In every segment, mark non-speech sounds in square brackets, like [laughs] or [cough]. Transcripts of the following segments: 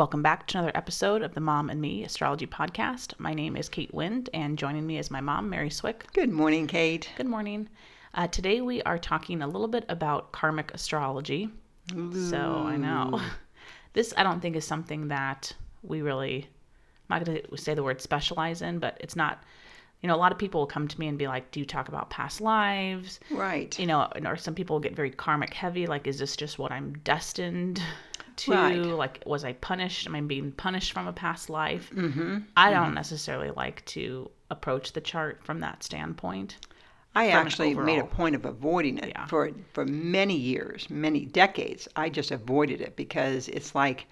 Welcome back to another episode of the Mom and Me Astrology Podcast. My name is Kate Wind, and joining me is my mom, Mary Swick. Good morning, Kate. Good morning. Uh, today we are talking a little bit about karmic astrology. So I know [laughs] this, I don't think, is something that we really, I'm not going to say the word specialize in, but it's not, you know, a lot of people will come to me and be like, Do you talk about past lives? Right. You know, or some people get very karmic heavy, like, is this just what I'm destined to? Right. Like, was I punished? Am I being punished from a past life? Mm-hmm. I don't necessarily like to approach the chart from that standpoint. I actually made a point of avoiding it Yeah. for for many years, many decades. I just avoided it because it's like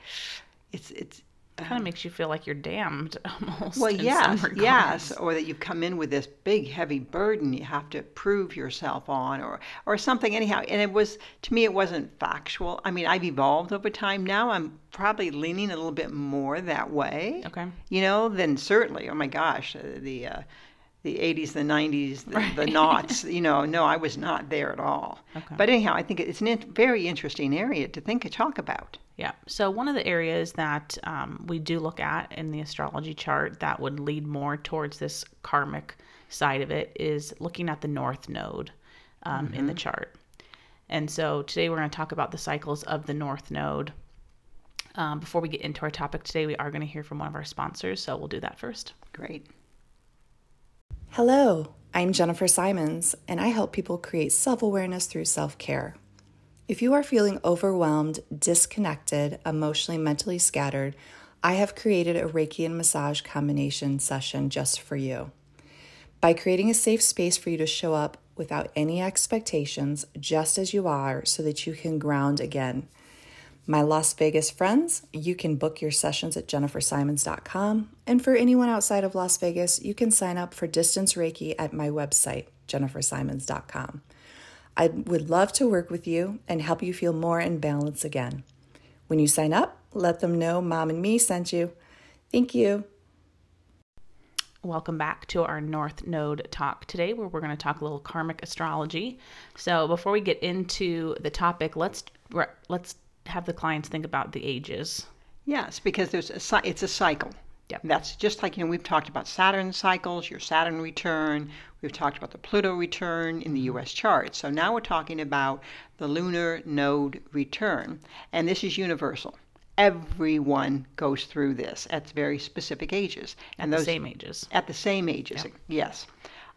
it's it's kind of makes you feel like you're damned [laughs] almost. well, yes, yes, or that you've come in with this big heavy burden you have to prove yourself on, or or something anyhow. And it was to me, it wasn't factual. I mean, I've evolved over time. Now I'm probably leaning a little bit more that way. Okay. You know, then certainly. Oh my gosh, uh, the. Uh, the 80s, the 90s, the, the knots, [laughs] you know, no, I was not there at all. Okay. But anyhow, I think it's a very interesting area to think and talk about. Yeah. So one of the areas that um, we do look at in the astrology chart that would lead more towards this karmic side of it is looking at the north node um, in the chart. And so today we're going to talk about the cycles of the north node. Um, before we get into our topic today, we are going to hear from one of our sponsors. So we'll do that first. Great. Hello, I'm Jennifer Simons, and I help people create self awareness through self care. If you are feeling overwhelmed, disconnected, emotionally, mentally scattered, I have created a Reiki and massage combination session just for you. By creating a safe space for you to show up without any expectations, just as you are, so that you can ground again. My Las Vegas friends, you can book your sessions at jennifersimons.com. And for anyone outside of Las Vegas, you can sign up for distance Reiki at my website, jennifersimons.com. I would love to work with you and help you feel more in balance again. When you sign up, let them know mom and me sent you. Thank you. Welcome back to our North Node talk today, where we're going to talk a little karmic astrology. So before we get into the topic, let's let's have the clients think about the ages. Yes, because there's a, it's a cycle. Yep. That's just like, you know, we've talked about Saturn cycles, your Saturn return. We've talked about the Pluto return in the U.S. chart. So now we're talking about the lunar node return. And this is universal. Everyone goes through this at very specific ages. And The same ages. At the same ages, yes.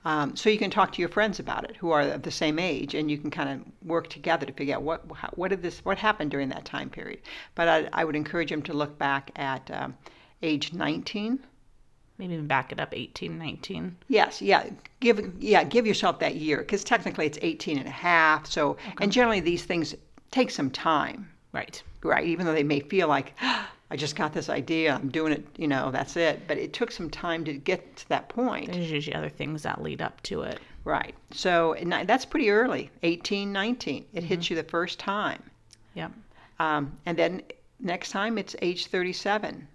Um, so you can talk to your friends about it who are of the same age, and you can kind of work together to figure out what what did this what happened during that time period. But I, I would encourage them to look back at um, age 19. Maybe even back it up 18, 19. Yes, yeah, give yeah give yourself that year because technically it's 18 and a half. So and generally these things take some time, Right. right? Even though they may feel like I just got this idea, I'm doing it, you know, that's it. But it took some time to get to that point. There's usually other things that lead up to it. Right. So that's pretty early, 18, 19. It hits Mm-hmm. you the first time. Yep. Um, and then next time it's age 37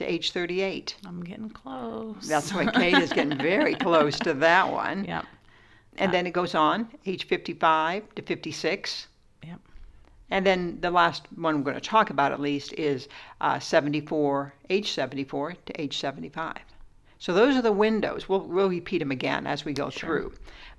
to age 38. I'm getting close. That's why Kate is getting very [laughs] close to that one. Yep. And then it goes on, age 55 to 56. Yep. And then the last one we're going to talk about at least is uh, 74, age 74 to age 75. So those are the windows. We'll, we'll repeat them again as we go through.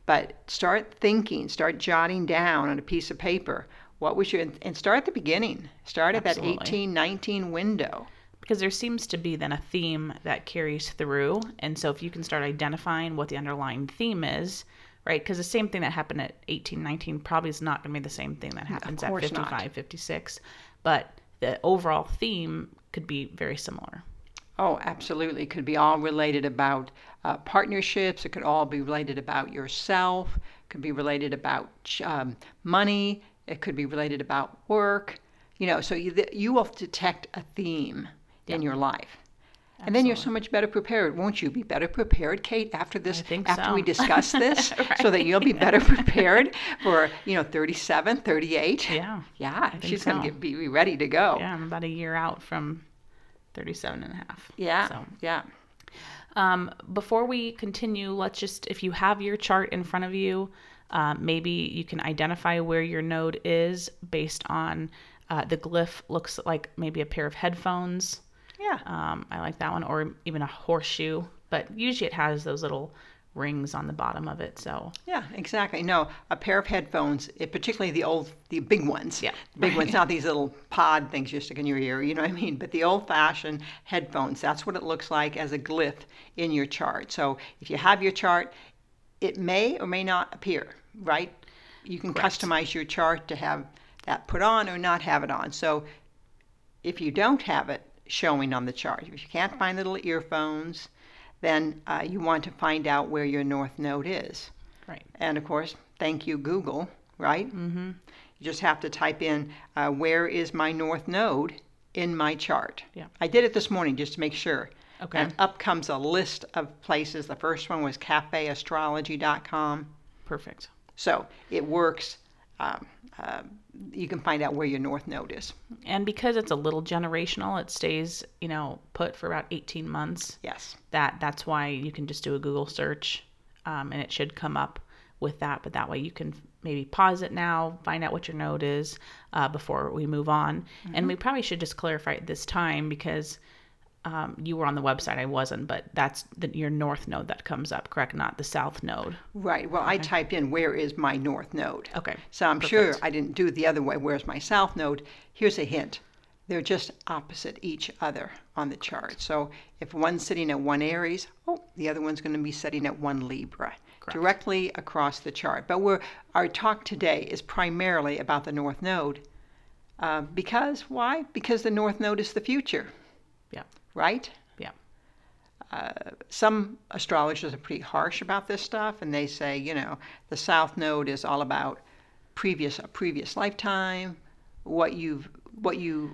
But start thinking, start jotting down on a piece of paper what was your, and start at the beginning. Start at Absolutely. that 18, 19 window. Because there seems to be then a theme that carries through. And so if you can start identifying what the underlying theme is, right? Because the same thing that happened at 18, 19 probably is not going to be the same thing that happens at course 55, not. 56. But the overall theme could be very similar. Oh, absolutely. It could be all related about uh, partnerships. It could all be related about yourself. It could be related about um, money, It could be related about work. You know, so you, you will detect a theme in your life. And then you're so much better prepared. Won't you be better prepared, Kate, after this, think after we discuss [laughs] this, so that you'll be better [laughs] prepared for, you know, 37, 38? Yeah. [laughs] Yeah, she's going so. to be ready to go. Yeah, I'm about a year out from 37 and a half. Yeah, So, yeah. um, before we continue, let's just, if you have your chart in front of you, uh, maybe you can identify where your node is based on uh, the glyph looks like maybe a pair of headphones. Yeah. Um, I like that one, or even a horseshoe, but usually it has those little rings on the bottom of it. So, Yeah, exactly. No, a pair of headphones, eh, particularly the old, the big ones. Yeah. The big ones, not these little pod things you stick in your ear, you know what I mean? But the old fashioned headphones, that's what it looks like as a glyph in your chart. So if you have your chart, it may or may not appear, right? You can customize your chart to have that put on or not have it on. So if you don't have it showing on the chart, if you can't find the little earphones, then uh, you want to find out where your north node is. right. And of course, thank you, Google, right? Mm-hmm. You just have to type in uh, where is my north node in my chart. Yeah. I did it this morning just to make sure. Okay. And up comes a list of places. The first one was cafeastrology.com. Perfect. So it works. Um, uh, you can find out where your north node is. And because it's a little generational, it stays, you know, put for about 18 months. Yes. That that's why you can just do a Google search, um, and it should come up with that. But that way you can maybe pause it now, find out what your node is uh, before we move on. And we probably should just clarify at this time because um, you were on the website, I wasn't, but that's the, your north node that comes up, correct? Not the south node. Right. Well, I typed in where is my north node. Okay. So I'm sure I didn't do it the other way. Where's my south node? Here's a hint. They're just opposite each other on the chart. So if one's sitting at one Aries, oh, the other one's going to be sitting at one Libra, directly across the chart. But we're, our talk today is primarily about the north node. Uh, because why? Because the north node is the future, Yeah. Right? Yeah. Uh, some astrologers are pretty harsh about this stuff and they say you know the south node is all about previous a previous lifetime what you've what you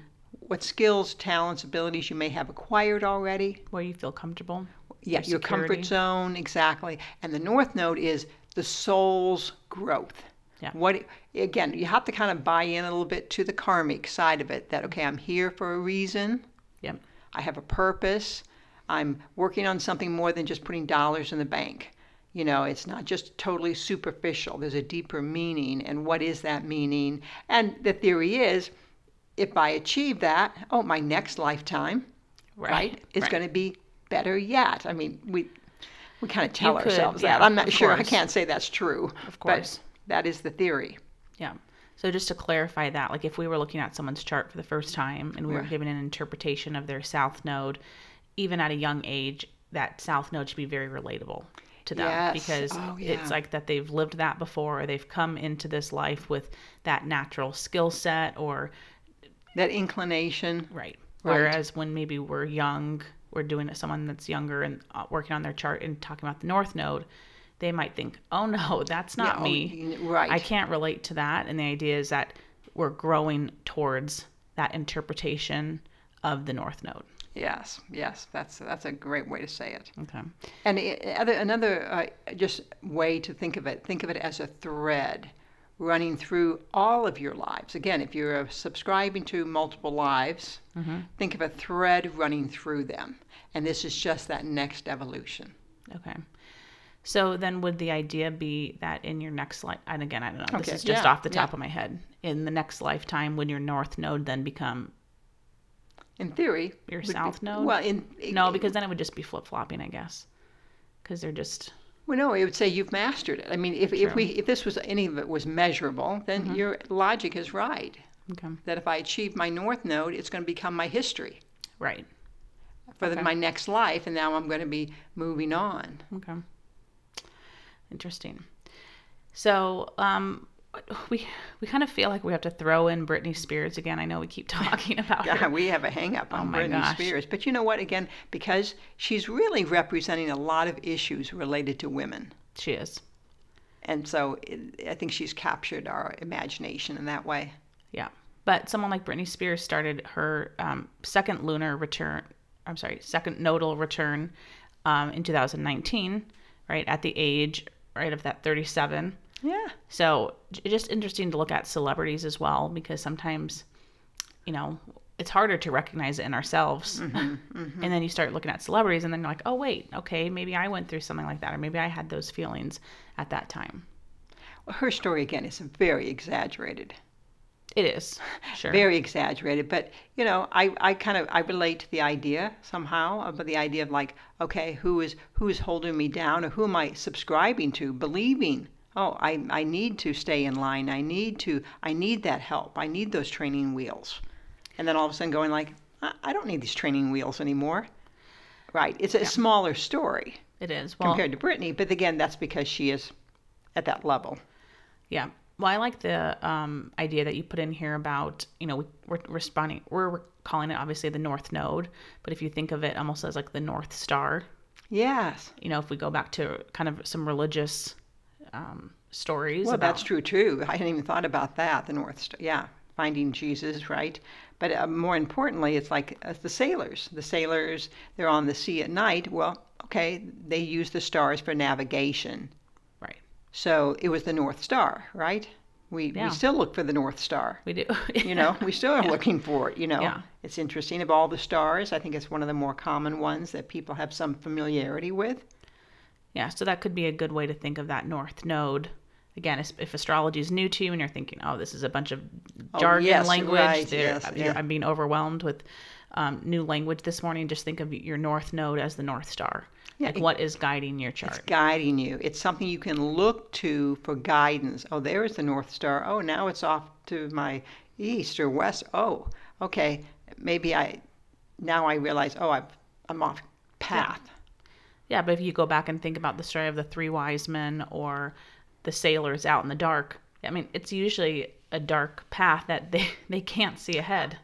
what skills talents abilities you may have acquired already Where you feel comfortable. yeah your comfort zone exactly and the north node is the soul's growth Yeah. what again you have to kind of buy in a little bit to the karmic side of it that okay i'm here for a reason. I have a purpose. I'm working on something more than just putting dollars in the bank. You know, it's not just totally superficial. There's a deeper meaning. And what is that meaning? And the theory is if I achieve that, oh, my next lifetime, right, Right, is right. going to be better yet. I mean, we we kind of tell could, ourselves yeah, that. I'm not sure. I can't say that's true. Of course. But that is the theory. Yeah. So just to clarify that, like if we were looking at someone's chart for the first time and we were Right. given an interpretation of their south node, even at a young age, that south node should be very relatable to them Yes. because Oh, yeah. it's like that they've lived that before or they've come into this life with that natural skill set or That inclination. right. Right. Whereas when maybe we're young, we're doing it someone that's younger and uh, working on their chart and talking about the north node, they might think, "Oh no, [laughs] that's not Yeah, me." right. I can't relate to that. And the idea is that we're growing towards that interpretation of the North Node. Yes, yes, that's that's a great way to say it. Okay. And other, another uh, just way to think of it, think of it as a thread running through all of your lives. Again, if you're uh, subscribing to multiple lives, think of a thread running through them. And this is just that next evolution. Okay. So then would the idea be that in your next life, and again, I don't know, this is just yeah, off the top yeah. of my head, in the next lifetime, would your North Node then become In theory, your would be- South Node? Well, in no, because then it would just be flip flopping, I guess. Because they're just, well, no, it would say you've mastered it. I mean, if, if we if this was any of it was measurable, then Mm-hmm. your logic is right. okay. That if I achieve my north node, it's going to become my history. Right. for the, my next life, and now I'm going to be moving on. Okay. Interesting. So, um, we we kind of feel like we have to throw in Britney Spears again. I know we keep [laughs] talking about Yeah, her. we have a hang up on Oh Britney gosh. Spears. But you know what? Again, because she's really representing a lot of issues related to women. She is. and so it, I think she's captured our imagination in that way. Yeah. But someone like Britney Spears started her um, second lunar return, I'm sorry, second nodal return um, in 2019, right, at the age, right, of that 37. Yeah. So just interesting to look at celebrities as well because sometimes, you know, it's harder to recognize it in ourselves. Mm-hmm, mm-hmm. And then you start looking at celebrities and then you're like, oh, wait, okay, maybe I went through something like that or maybe I had those feelings at that time. Well, her story again is very exaggerated. It is. Sure. very exaggerated but you know i i kind of i relate to the idea somehow uh, but the idea of like okay who is who is holding me down or who am i subscribing to believing oh i i need to stay in line i need to i need that help i need those training wheels and then all of a sudden going like i, I don't need these training wheels anymore right it's a smaller story it is. Well, compared to Britney but again that's because she is at that level Yeah. Well, I like the um, idea that you put in here about, you know, we, we're responding, we're calling it obviously the North Node, but if you think of it almost as like the North Star, yes you know, if we go back to kind of some religious um, stories. Well, about, that's true too. I hadn't even thought about that. The North Star, yeah, finding Jesus, right? But uh, more importantly, it's like uh, the sailors. The sailors, they're on the sea at night. Well, okay, they use the stars for navigation. So it was the North Star, right? We Yeah. we still look for the North Star. We do. [laughs] You know, we still are [laughs] looking for it. You know, Yeah. it's interesting. Of all the stars, I think it's one of the more common ones that people have some familiarity with. yeah. So that could be a good way to think of that North Node. Again, if astrology is new to you and you're thinking, oh, this is a bunch of jargon yes, language, right, yes, yeah. I'm being overwhelmed with um, new language this morning. Just think of your North Node as the North Star. Yeah, like it- what is guiding your chart? It's guiding you. It's something you can look to for guidance. Oh, there's the North Star. Oh, now it's off to my east or west. Oh, okay. Maybe I now I realize. Oh, I've, I'm off path. Yeah, but if you go back and think about the story of the three wise men or the sailors out in the dark, I mean, it's usually a dark path that they, [laughs] they can't see ahead.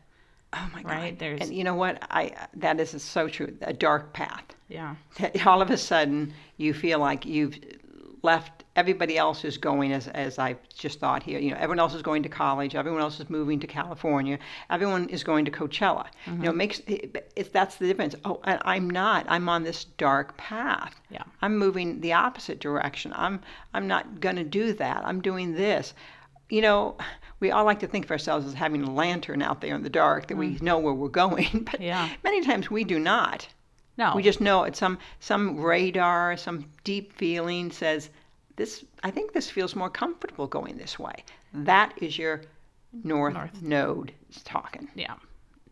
Oh my God. Right, there's- And you know what? I that is so true. A dark path. Yeah. All of a sudden you feel like you've left everybody else is going as as I just thought here. You know, everyone else is going to college. Everyone else is moving to California. Everyone is going to Coachella. You know, mm-hmm. it makes it, it's that's the difference. Oh, and I'm not. I'm on this dark path. Yeah. I'm moving the opposite direction. I'm I'm not going to do that. I'm doing this. You know, we all like to think of ourselves as having a lantern out there in the dark that we mm. know where we're going, [laughs] but Yeah. many times we do not. No. We just know it. Some some radar, some deep feeling says this. I think this feels more comfortable going this way. That is your north, North. node talking. yeah.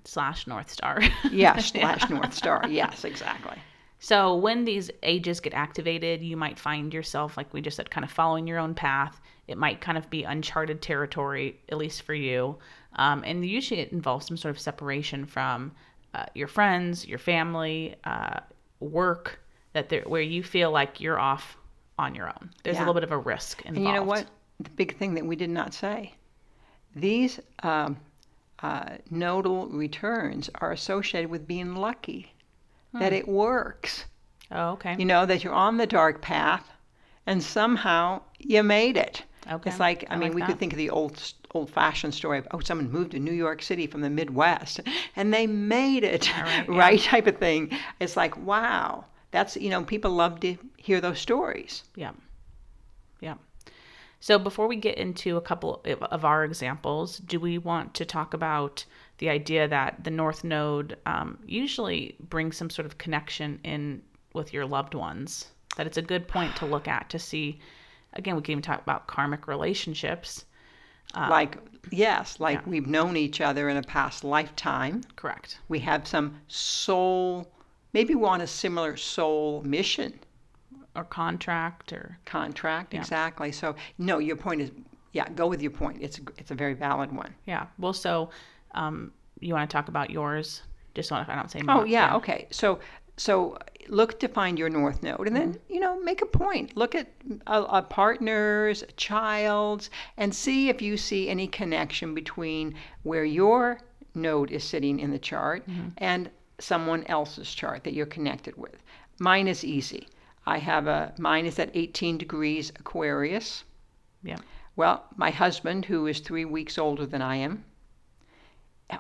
Slash North Star. [laughs] Yes, [laughs] slash north star. Yes, exactly. So when these ages get activated, you might find yourself, like we just said, kind of following your own path. It might kind of be uncharted territory, at least for you. Um, and usually it involves some sort of separation from uh, your friends, your family, uh, work, that there, where you feel like you're off on your own. There's a little bit of a risk involved. And you know what? The big thing that we did not say. These um, uh, nodal returns are associated with being lucky. That it works. Oh, okay. You know that you're on the dark path, and somehow you made it. Okay, It's like I, I mean, like we that. could think of the old old-fashioned story of oh, someone moved to New York City from the Midwest, and they made it, right, [laughs] right? yeah. Type of thing. It's like wow, that's you know people love to hear those stories. Yeah. Yeah. So before we get into a couple of- of our examples, do we want to talk about the idea that the North Node um, usually brings some sort of connection in with your loved ones? That it's a good point to look at to see. Again, we can even talk about karmic relationships. like yes, like yeah. we've known each other in a past lifetime. Correct. We have some soul, maybe we're on a similar soul mission. Or contract or contract exactly so no your point is yeah go with your point it's it's a very valid one yeah. Well, so um, you want to talk about yours? Just want so I don't say. oh yeah okay so so look to find your north node and then mm-hmm. you know make a point look at a, a partner's a child's and see if you see any connection between where your node is sitting in the chart mm-hmm. and someone else's chart that you're connected with mine is easy I have a mine is at 18 degrees Aquarius. Yeah. Well, my husband, who is three weeks older than I am,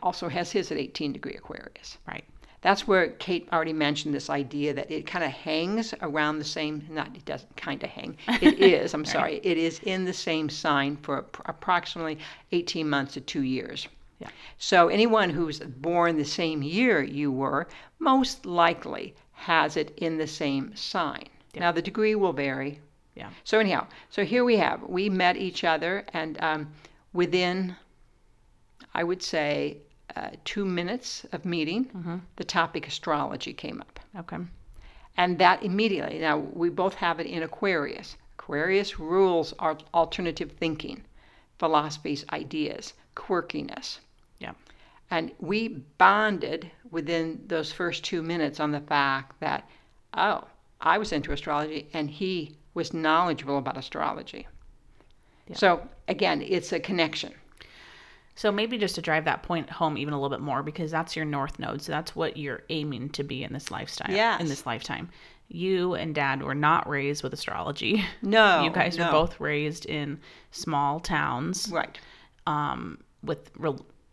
also has his at 18 degree Aquarius. Right. That's where Kate already mentioned this idea that it kind of hangs around the same, not, it doesn't kind of hang, it [laughs] is, I'm sorry, it is in the same sign for approximately 18 months to two years. Yeah. So anyone who's born the same year you were, most likely has it in the same sign. Now, the degree will vary. Yeah. So, anyhow, so here we have, we met each other, and um, within, I would say, uh, two minutes of meeting, the topic astrology came up. Okay. And that immediately, now we both have it in Aquarius. Aquarius rules our alternative thinking, philosophies, ideas, quirkiness. Yeah. And we bonded within those first two minutes on the fact that, oh, I was into astrology and he was knowledgeable about astrology. So again, it's a connection. So maybe just to drive that point home even a little bit more, because that's your north node. So that's what you're aiming to be in this lifestyle. Yes. In this lifetime. You and dad were not raised with astrology. [laughs] No, you guys no. were both raised in small towns. Right. Um, with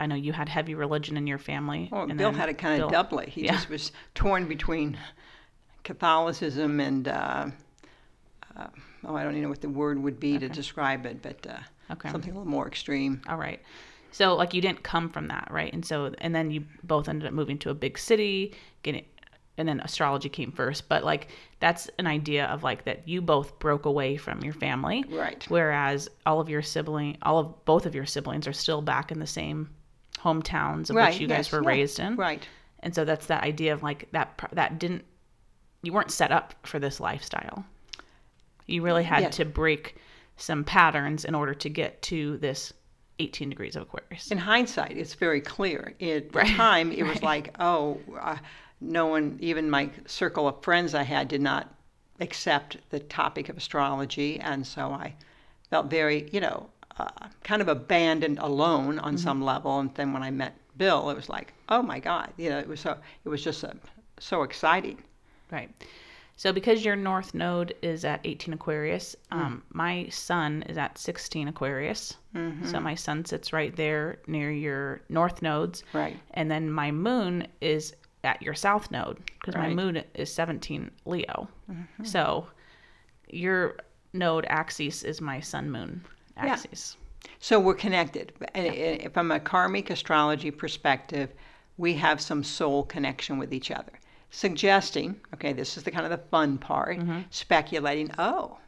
I know you had heavy religion in your family. Well, and Bill had it kind of Bill- doubly. He yeah. just was torn between Catholicism and, uh, uh, oh, I don't even know what the word would be to describe it, but uh, Okay. something a little more extreme. All right. So like you didn't come from that, right? And so and then you both ended up moving to a big city, getting and then astrology came first. But like that's an idea of like that you both broke away from your family. Right. Whereas all of your sibling all of both of your siblings are still back in the same hometowns of Right. which you guys yes, were yeah, raised in. Right. And so that's that idea of like that that didn't you weren't set up for this lifestyle. You really had Yes. to break some patterns in order to get to this 18 degrees of Aquarius. In hindsight, it's very clear. At the Right, time, it was like, oh, uh, no one, even my circle of friends I had, did not accept the topic of astrology, and so I felt very, you know, uh, kind of abandoned, alone on some level. And then when I met Bill, it was like, oh my God, you know, it was so, it was just uh so exciting. Right. So because your north node is at 18 Aquarius, Mm. um, my sun is at 16 Aquarius. So my sun sits right there near your north nodes. Right. And then my moon is at your south node because my moon is 17 Leo. So your node axis is my sun moon axis. Yeah. So we're connected. And and From a karmic astrology perspective, we have some soul connection with each other. Suggesting, okay, this is the kind of the fun part, speculating, oh,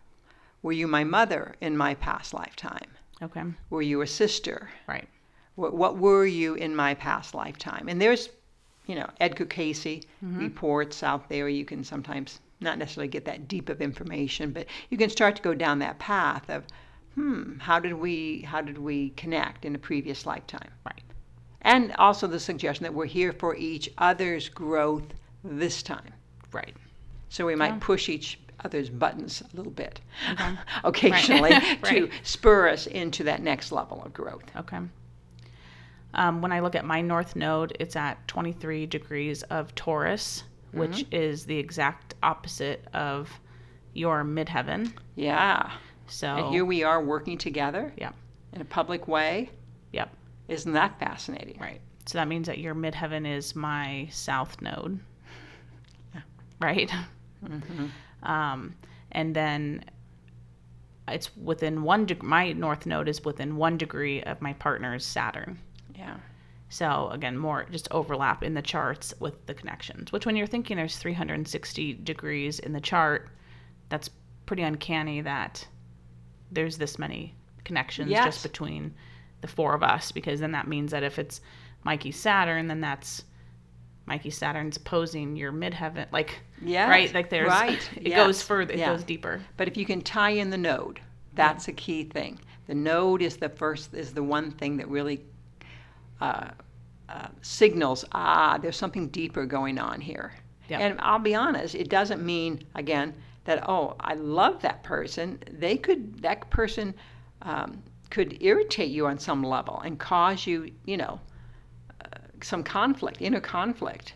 were you my mother in my past lifetime? Okay. Were you a sister? Right. What, what were you in my past lifetime? And there's, you know, Edgar Cayce reports out there. You can sometimes not necessarily get that deep of information, but you can start to go down that path of, hmm, how did we how did we connect in a previous lifetime? Right. And also the suggestion that we're here for each other's growth this time. Right. So we might push each other's buttons a little bit [laughs] occasionally Right. [laughs] to Right. spur us into that next level of growth. Okay. Um, when I look at my north node, it's at 23 degrees of Taurus, which is the exact opposite of your midheaven. Yeah. So, And here we are working together yeah, in a public way. yep, Isn't that fascinating? right. So that means that your midheaven is my south node, right? Um, and then it's within one. degree. my north node is within one degree of my partner's Saturn. Yeah. So again, more just overlap in the charts with the connections. Which, when you're thinking there's 360 degrees in the chart, that's pretty uncanny that there's this many connections Yes. just between the four of us. Because then that means that if it's Mikey Saturn, then that's Mikey Saturn's posing your midheaven, like yeah, right, like there's right, it yes, goes further, it yeah. goes deeper. But if you can tie in the node, that's a key thing. The node is the first, is the one thing that really uh, uh, signals, ah, there's something deeper going on here. Yeah. And I'll be honest, it doesn't mean, again, that, oh, I love that person. They could, that person um, could irritate you on some level and cause you, you know, some conflict, inner conflict.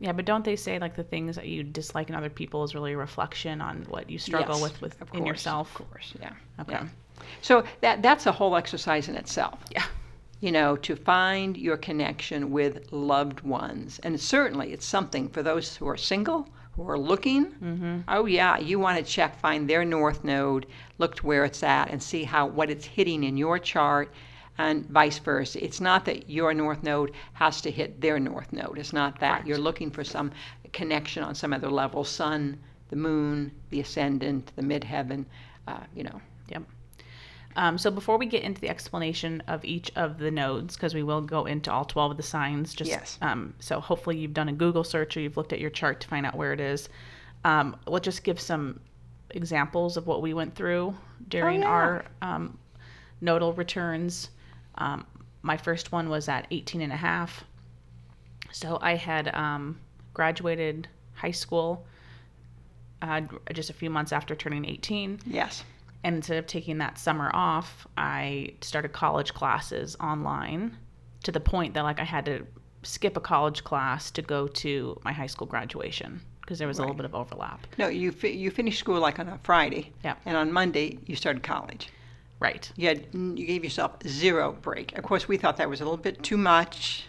Yeah, but don't they say like the things that you dislike in other people is really a reflection on what you struggle Yes, with, with of in yourself? Of course, yeah. Okay. yeah. So that that's a whole exercise in itself. Yeah. You know, to find your connection with loved ones, and certainly it's something for those who are single, who are looking. Mm-hmm. Oh yeah, you want to check, find their north node, look to where it's at, and see how what it's hitting in your chart, and vice versa. It's not that your north node has to hit their north node. It's not that. Correct. You're looking for some connection on some other level: sun, the moon, the ascendant, the midheaven. Uh, you know. Yep. Um, so before we get into the explanation of each of the nodes, because we will go into all 12 of the signs, just Yes. um, so hopefully you've done a Google search or you've looked at your chart to find out where it is. Um, we'll just give some examples of what we went through during Oh, yeah. our um, nodal returns. Um, my first one was at 18 and a half. So I had um, graduated high school uh, just a few months after turning 18 Yes. and instead of taking that summer off i started college classes online to the point that like i had to skip a college class to go to my high school graduation because there was a little bit of overlap No, you fi- you finished school like on a Friday. Yeah. And on Monday you started college. Right You had you gave yourself zero break. Of course, we thought that was a little bit too much.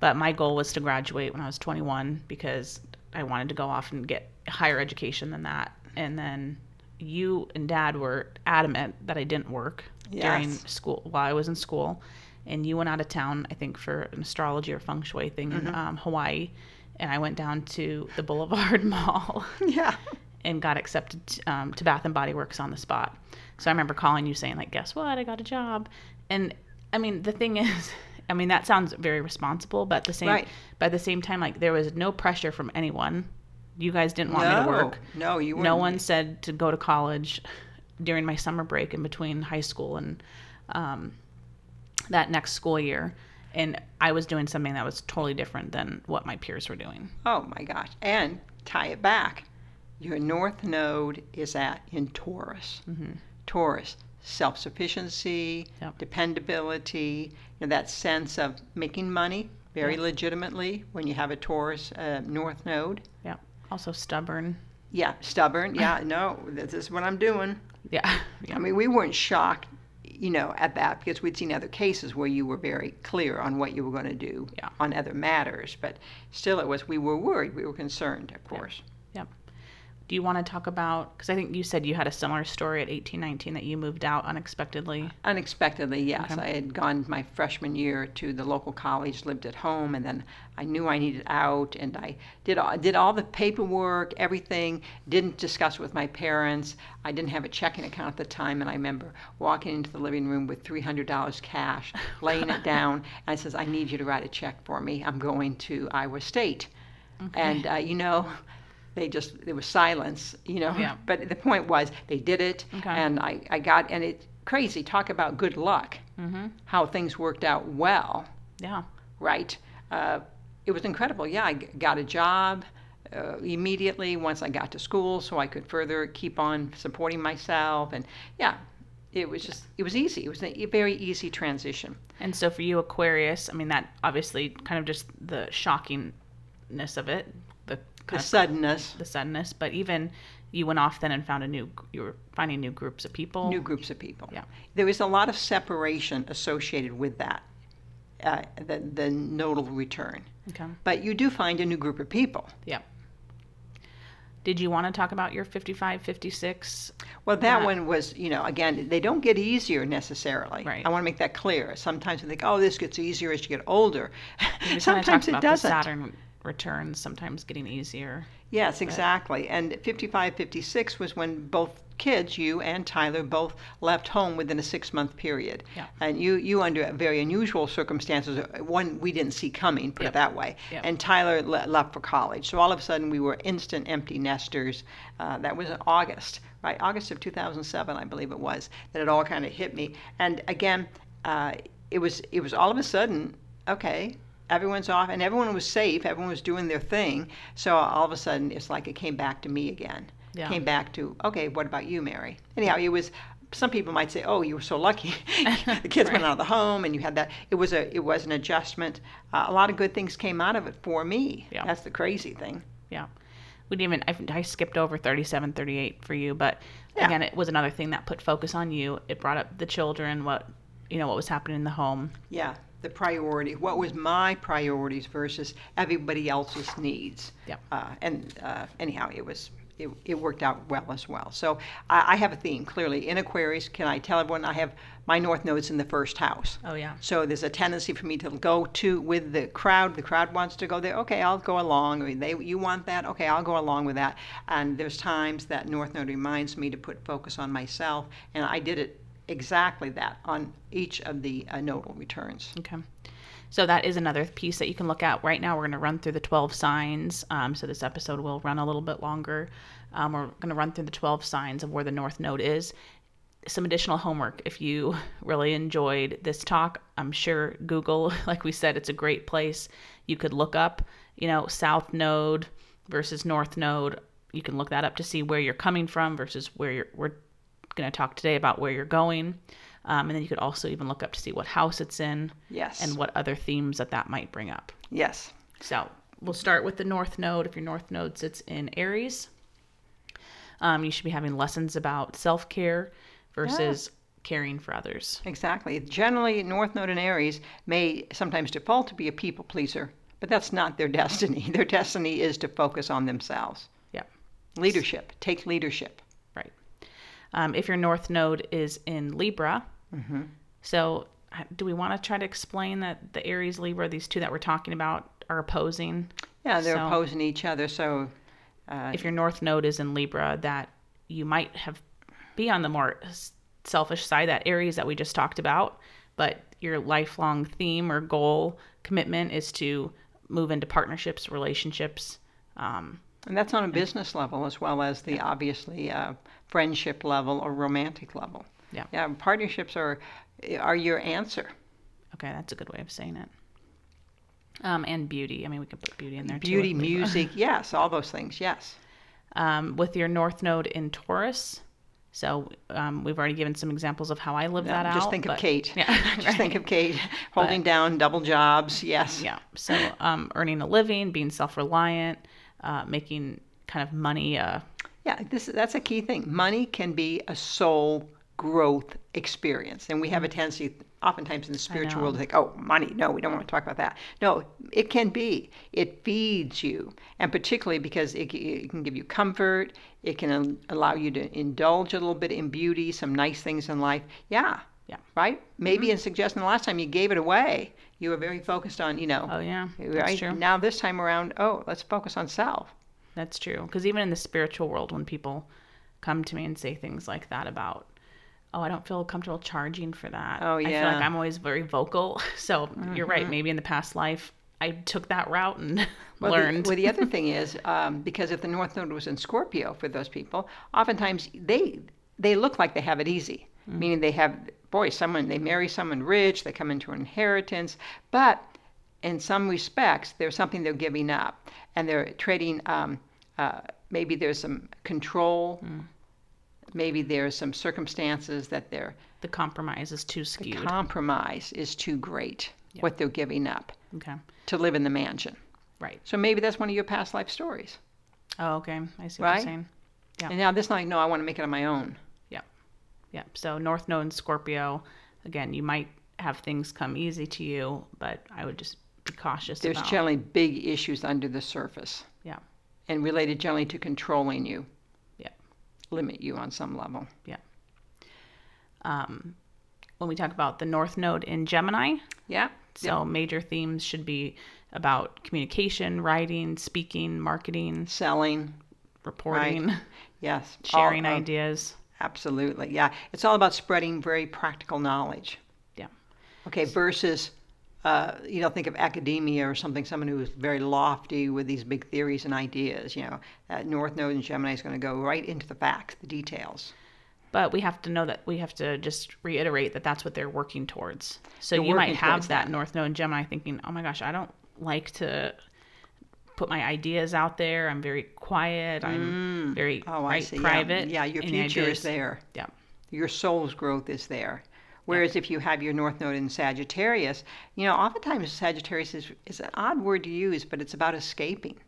but my goal was to graduate when i was 21 because i wanted to go off and get higher education than that and then you and dad were adamant that i didn't work during school while i was in school and you went out of town i think for an astrology or feng shui thing in um, hawaii and i went down to the boulevard [laughs] mall Yeah. and got accepted um, to Bath and Body Works on the spot. So I remember calling you saying like, "Guess what? I got a job." And I mean, the thing [laughs] is, I mean that sounds very responsible, but at the same, Right. but at the same time, like there was no pressure from anyone. You guys didn't want me to work. No, you weren't. No one said to go to college during my summer break in between high school and um, that next school year. And I was doing something that was totally different than what my peers were doing. Oh my gosh. And tie it back. Your north node is at in Taurus. Taurus, self sufficiency, Yep. dependability, you know, that sense of making money very Yeah. legitimately when you have a Taurus uh, north node. Yeah. Also stubborn. Yeah, stubborn. Yeah, no, this is what I'm doing. Yeah. [laughs] yeah. I mean, we weren't shocked, you know, at that because we'd seen other cases where you were very clear on what you were going to do Yeah. on other matters. But still, it was we were worried, we were concerned, of course. Yep. Do you want to talk about? Because I think you said you had a similar story at eighteen, nineteen that you moved out unexpectedly. Unexpectedly, yes. Okay. I had gone my freshman year to the local college, lived at home, and then I knew I needed out, and I did all, did all the paperwork, everything. Didn't discuss with my parents. I didn't have a checking account at the time, and I remember walking into the living room with three hundred dollars cash, [laughs] laying it down, and I says, "I need you to write a check for me. I'm going to Iowa State." And uh, you know, they just there was silence, you know. Yeah. [laughs] But the point was they did it, Okay. and I, I got and it crazy. Talk about good luck. Mm-hmm. How things worked out well, Yeah. right? Uh, it was incredible. Yeah, I g- got a job uh, immediately once I got to school, so I could further keep on supporting myself. And yeah, it was just it was easy. It was a very easy transition. And so for you, Aquarius, I mean that obviously kind of just the shockingness of it, the suddenness, the suddenness, but even you went off then and found a new. You were finding new groups of people. new groups of people. Yeah. There was a lot of separation associated with that, uh, the, the nodal return. Okay. But you do find a new group of people. Yeah. Did you want to talk about your 55, 56? Well, that That- one was, you know, again, they don't get easier necessarily. Right. I want to make that clear. Sometimes we think, oh, this gets easier as you get older. We kind of Sometimes it doesn't. Saturn returns sometimes getting easier. Yes, exactly. And 55, 56 was when both kids, you and Tyler, both left home within a six month period. Yeah. And you, you under very unusual circumstances, uh, one we didn't see coming, put Yep. it that way. Yep. And Tyler le- left for college. So all of a sudden we were instant empty nesters. Uh, that was in August, right? August of 2007, I believe it was, that it all kind of hit me. And again, uh, it was it was all of a sudden, okay, everyone's off and everyone was safe, everyone was doing their thing. So all of a sudden it's like it came back to me again. Yeah. Came back to, okay, what about you, Mary? Anyhow, it was some people might say, "Oh, you were so lucky. [laughs] [laughs] the kids went out of the home, and you had that." It was a it was an adjustment. Uh, a lot of good things came out of it for me. Yeah. That's the crazy thing. Yeah. We didn't even, I, I skipped over 37, 38 for you, but Yeah. again, it was another thing that put focus on you. It brought up the children, what, you know, what was happening in the home. Yeah, the priority. What was my priorities versus everybody else's needs? Yep. Uh, and uh, anyhow, it was it, it worked out well as well. So I, I have a theme clearly in Aquarius. Can I tell everyone I have my North Node's in the first house? Oh, yeah. So there's a tendency for me to go to with the crowd. The crowd wants to go there. Okay, I'll go along. I mean, they you want that? Okay, I'll go along with that. And there's times that North Node reminds me to put focus on myself, and I did it exactly that on each of the uh, nodal returns. Okay. So that is another piece that you can look at. Right now, we're going to run through the 12 signs. Um, so this episode will run a little bit longer. Um, we're going to run through the 12 signs of where the North Node is. Some additional homework. If you [laughs] really enjoyed this talk, I'm sure Google, [laughs] like we said, it's a great place. You could look up, you know, South Node versus North Node. You can look that up to see where you're coming from versus where you're. Going to talk today about where you're going. Um, and then you could also even look up to see what house it's in Yes. and what other themes that that might bring up. Yes. So we'll start with the North Node. If your North Node sits in Aries, um, you should be having lessons about self care versus caring for others. Exactly. Generally, North Node and Aries may sometimes default to be a people pleaser, but that's not their [laughs] destiny. Their destiny is to focus on themselves. Yeah, Leadership. Take leadership. Um, if your North Node is in Libra, so uh, do we want to try to explain that the Aries Libra, these two that we're talking about, are opposing? Yeah, they're So- opposing each other. So, uh, if your north node is in libra that you might have be on the more selfish side that aries that we just talked about but your lifelong theme or goal commitment is to move into partnerships relationships um, and that's on a business level as well as the obviously uh, friendship level or romantic level. Yeah. Yeah. Partnerships are are your answer. okay that's a good way of saying it um, and beauty i mean we could put beauty in there too Beauty, music. [laughs] yes, all those things. Yes. um, with your north node in taurus so um, we've already given some examples of how i live that out. Just out think of but- Kate. [laughs] yeah [laughs] Just think right. of Kate holding down double jobs. Yes. Yeah. So um, earning a living, being self-reliant, uh, making kind of money. Uh, Yeah, this that's a key thing. Money can be a soul growth experience, and we have a tendency, oftentimes in the spiritual world, to think, "Oh, money. No, we don't want to talk about that." No, it can be. It feeds you, and particularly because it, it can give you comfort. It can allow you to indulge a little bit in beauty, some nice things in life. Yeah. Yeah. Right. Maybe in suggesting the last time you gave it away, you were very focused on, you know. oh yeah, right now, this time around, oh, let's focus on self. That's true. Because even in the spiritual world, when people come to me and say things like that about, oh, I don't feel comfortable charging for that. Oh, yeah. I feel like. Mm-hmm. I'm always very vocal. [laughs] So you're right. Maybe in the past life, I took that route and [laughs] Well, the- learned. well, the other [laughs] thing is um, because if the North Node was in Scorpio for those people, oftentimes they they look like they have it easy, Mm. meaning they have boy someone they marry someone rich, they come into an inheritance, but in some respects there's something they're giving up, and they're trading. Um, uh, maybe there's some control. Mm. Maybe there's some circumstances that their the compromise is too skewed. The compromise is too great. What they're giving up okay. to live in the mansion. Right. So maybe that's one of your past life stories. Oh, okay. I see what Right? you're saying. Yeah. And now this night, no, I want to make it on my own. Yeah. Yeah. So North Node and Scorpio, again, you might have things come easy to you, but I would just be cautious There's about. generally big issues under the surface yeah. and related generally to controlling you, Yeah. limit you on some level. Yeah. Um, when we talk about the North Node in Gemini, Yeah. so major themes should be about communication, writing, speaking, marketing, Selling. reporting, Yes. [laughs] all sharing ideas. Absolutely. Yeah. It's all about spreading very practical knowledge. Yeah. Okay. Versus, uh, you know, think of academia or something, someone who is very lofty with these big theories and ideas. You know, that North Node in Gemini is going to go right into the facts, the details. But we have to know that we have to just reiterate that that's what they're working towards. So They're you might have that, that. North Node in Gemini thinking, oh my gosh, I don't like to put my ideas out there. I'm very quiet. I'm very Oh, right, see. Yeah. private. Yeah. Your future ideas- is there. Yeah. Your soul's growth is there. Whereas if you have your North Node in Sagittarius, you know, oftentimes Sagittarius is, is an odd word to use, but it's about escaping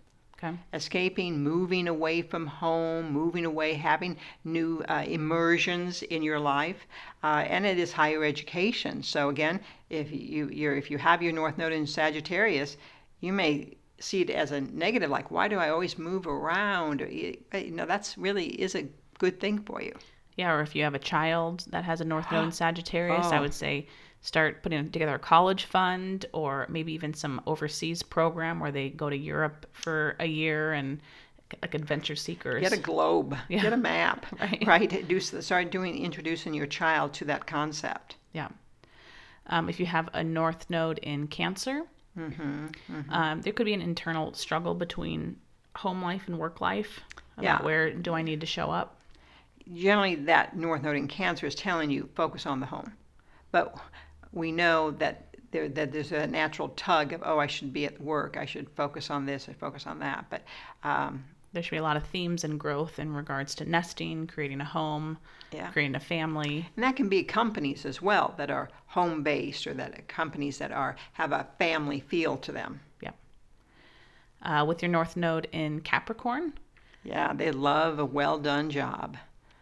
Okay. escaping, moving away from home, moving away, having new uh, immersions in your life, uh, and it is higher education. So again, if you you're, if you have your North Node in Sagittarius, you may see it as a negative, like why do I always move around? You know, that's really is a good thing for you. Yeah, or if you have a child that has a North Node in [gasps] Sagittarius, I Oh. would say start putting together a college fund or maybe even some overseas program where they go to Europe for a year and like adventure seekers. Get a globe, [laughs] Yeah. get a map, [laughs] Right. right? Do start doing introducing your child to that concept. Yeah. Um, if you have a North Node in Cancer, Um, there could be an internal struggle between home life and work life. About Yeah. Where do I need to show up? Generally that north node in cancer is telling you focus on the home. But we know that there that there's a natural tug of oh i should be at work i should focus on this i focus on that. But um, There should be a lot of themes and growth in regards to nesting, creating a home, yeah. creating a family. and that can be companies as well that are home based or that companies that are have a family feel to them. Yeah. Uh, with your North Node in Capricorn, yeah they love a well done job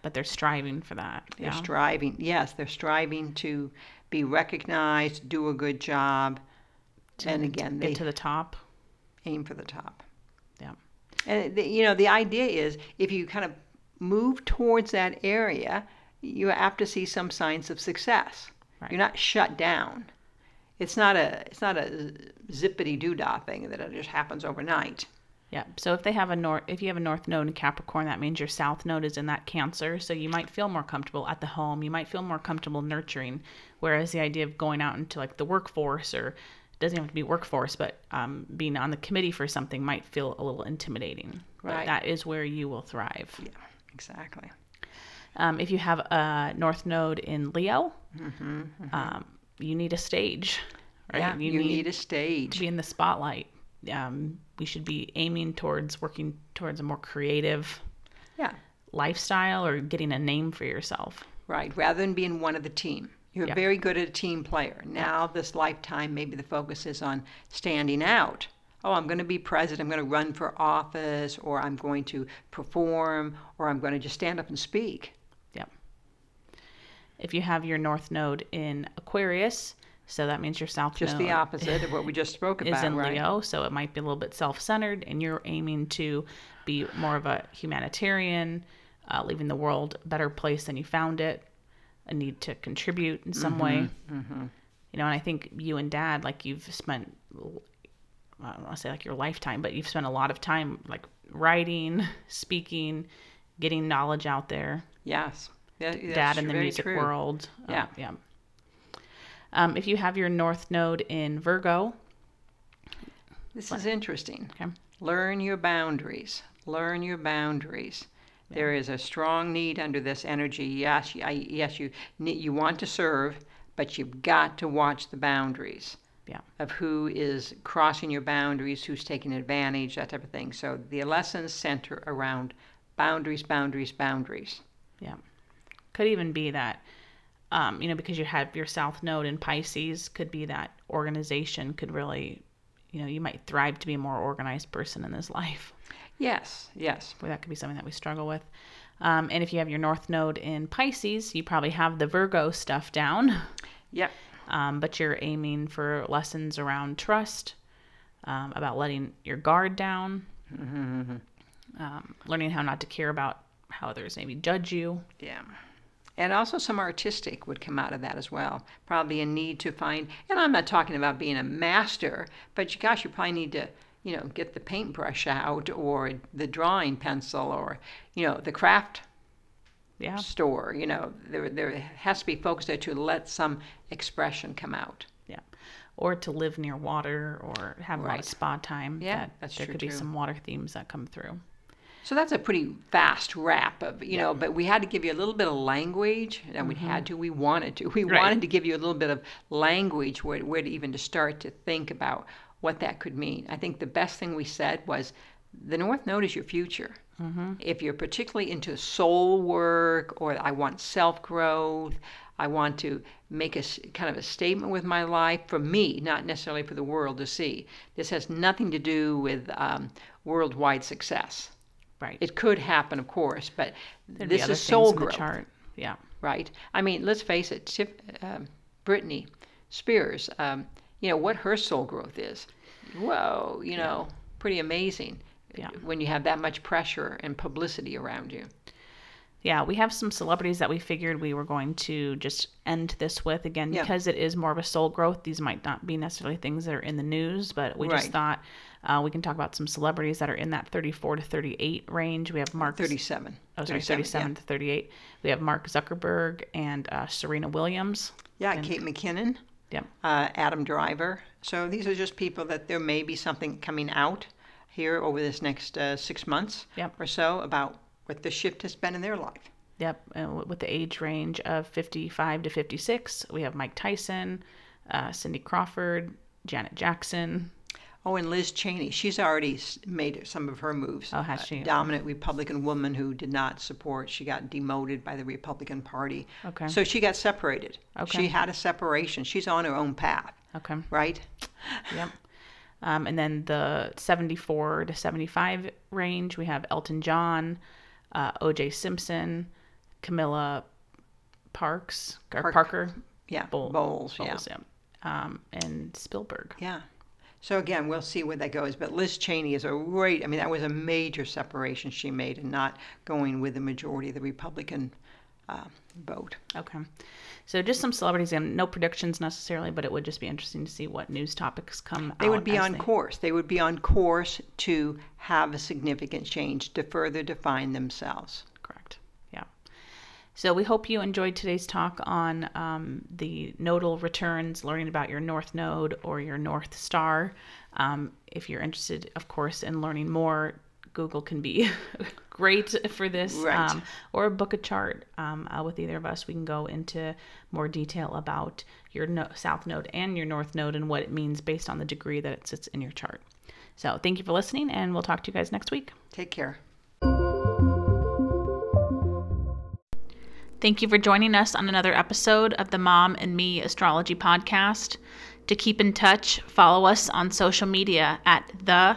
but they're striving for that. they're yeah. striving yes they're striving to be recognized do a good job and again they Get to the top. aim for the top Yeah. And the, you know, the idea is if you kind of move towards that area, you're apt to see some signs of success. Right. You're not shut down. It's not a it's not a zippity doo dah thing that it just happens overnight. Yeah. So if they have a north, if you have a north node in Capricorn, that means your south node is in that Cancer. So you might feel more comfortable at the home. You might feel more comfortable nurturing. Whereas the idea of going out into like the workforce or it doesn't have to be workforce, but um, being on the committee for something might feel a little intimidating. But Right. that is where you will thrive. Yeah, exactly. Um, if you have a north node in Leo, Mm-hmm, Um, you need a stage, right? Yeah, you, need, a stage. to be in the spotlight. Um, we should be aiming towards working towards a more creative Yeah, lifestyle or getting a name for yourself. right. Rather than being one of the team. You're Yeah. very good at a team player. Now, this lifetime, maybe the focus is on standing out. Oh, I'm going to be president. I'm going to run for office, or I'm going to perform, or I'm going to just stand up and speak. Yep. If you have your north node in Aquarius, so that means your south Just the opposite of what we just spoke about. is in right? Leo, so it might be a little bit self-centered, and you're aiming to be more of a humanitarian, uh, leaving the world a better place than you found it, a need to contribute in some way. Mm-hmm. You know, and I think you and Dad, like you've spent, I don't want to say like your lifetime, but you've spent a lot of time like writing, [laughs] speaking, getting knowledge out there. Yes. Yeah, Dad in the music true. world. Uh, Yeah. Yeah. Um, if you have your North Node in Virgo, This is interesting. okay, Learn your boundaries. Learn your boundaries. There is a strong need under this energy. Yes, I- yes, you you want to serve, but you've got to watch the boundaries yeah, of who is crossing your boundaries, who's taking advantage, that type of thing. So the lessons center around boundaries, boundaries, boundaries. yeah. Could even be that, um, you know, because you have your South Node in Pisces, could be that organization could really, you know, you might thrive to be a more organized person in this life. Yes, yes. where that could be something that we struggle with. Um, and if you have your North Node in Pisces, you probably have the Virgo stuff down, Yep. um, but you're aiming for lessons around trust, um, about letting your guard down, um, learning how not to care about how others maybe judge you. Yeah. And also some artistic would come out of that as well. Probably a need to find, and I'm not talking about being a master, but you, gosh, you probably need to, you know, get the paintbrush out or the drawing pencil or, you know, the craft Yeah, store. You know, there, there has to be folks there to let some expression come out. yeah. Or to live near water or have a lot of spa time. Yeah, that that's there true, could be too. some water themes that come through. So that's a pretty fast wrap of, you know, but we had to give you a little bit of language, and we had to, we wanted to. We Right. wanted to give you a little bit of language where, where to even to start to think about what that could mean. I think the best thing we said was the North Node is your future. If you're particularly into soul work or I want self growth, I want to make a kind of a statement with my life for me, not necessarily for the world to see. This has nothing to do with um, worldwide success. Right. It could happen, of course, but There'd this is soul growth, chart. Yeah. right? I mean, let's face it, Tiff, um, Britney Spears, um, you know, what her soul growth is. Whoa, you know, pretty amazing Yeah. when you have that much pressure and publicity around you. Yeah, we have some celebrities that we figured we were going to just end this with again Yeah. because it is more of a soul growth. These might not be necessarily things that are in the news, but we just thought uh, we can talk about some celebrities that are in that 34 to 38 range. We have Mark 37. Oh, sorry, 37 to 38. We have Mark Zuckerberg and uh, Serena Williams. Yeah, yeah Kate McKinnon, Yep. uh, Adam Driver. So these are just people that there may be something coming out here over this next uh, six months Yep. or so about what the shift has been in their life. Yep, and with the age range of 55 to 56, we have Mike Tyson, uh, Cindy Crawford, Janet Jackson. Oh, and Liz Cheney, she's already made some of her moves. Oh, has Uh, she? dominant Republican woman who did not support. She got demoted by the Republican Party. Okay. So she got separated. Okay. She had a separation. She's on her own path, Okay. right? Yep. Um, and then the 74 to 75 range, we have Elton John, uh, O.J. Simpson, Camilla Parks, or Park- Parker, Yeah. Bowl- Bowles. Yeah. Bowles, yeah. Um, and Spielberg. Yeah. So again, we'll see where that goes. But Liz Cheney is a great. I mean, that was a major separation she made, and not going with the majority of the Republican uh, vote. Okay. So just some celebrities and no predictions necessarily, but it would just be interesting to see what news topics come out. They would be on they- course. They would be on course to have a significant change to further define themselves. Correct. Yeah. So we hope you enjoyed today's talk on um, the nodal returns, learning about your North Node or your North Star. Um, if you're interested, of course, in learning more, Google can be [laughs] great for this. Right. Um, or book a chart um, uh, with either of us. We can go into more detail about your no- South Node and your North Node and what it means based on the degree that it sits in your chart. So thank you for listening, and we'll talk to you guys next week. Take care. Thank you for joining us on another episode of the Mom and Me Astrology Podcast. To keep in touch, follow us on social media at the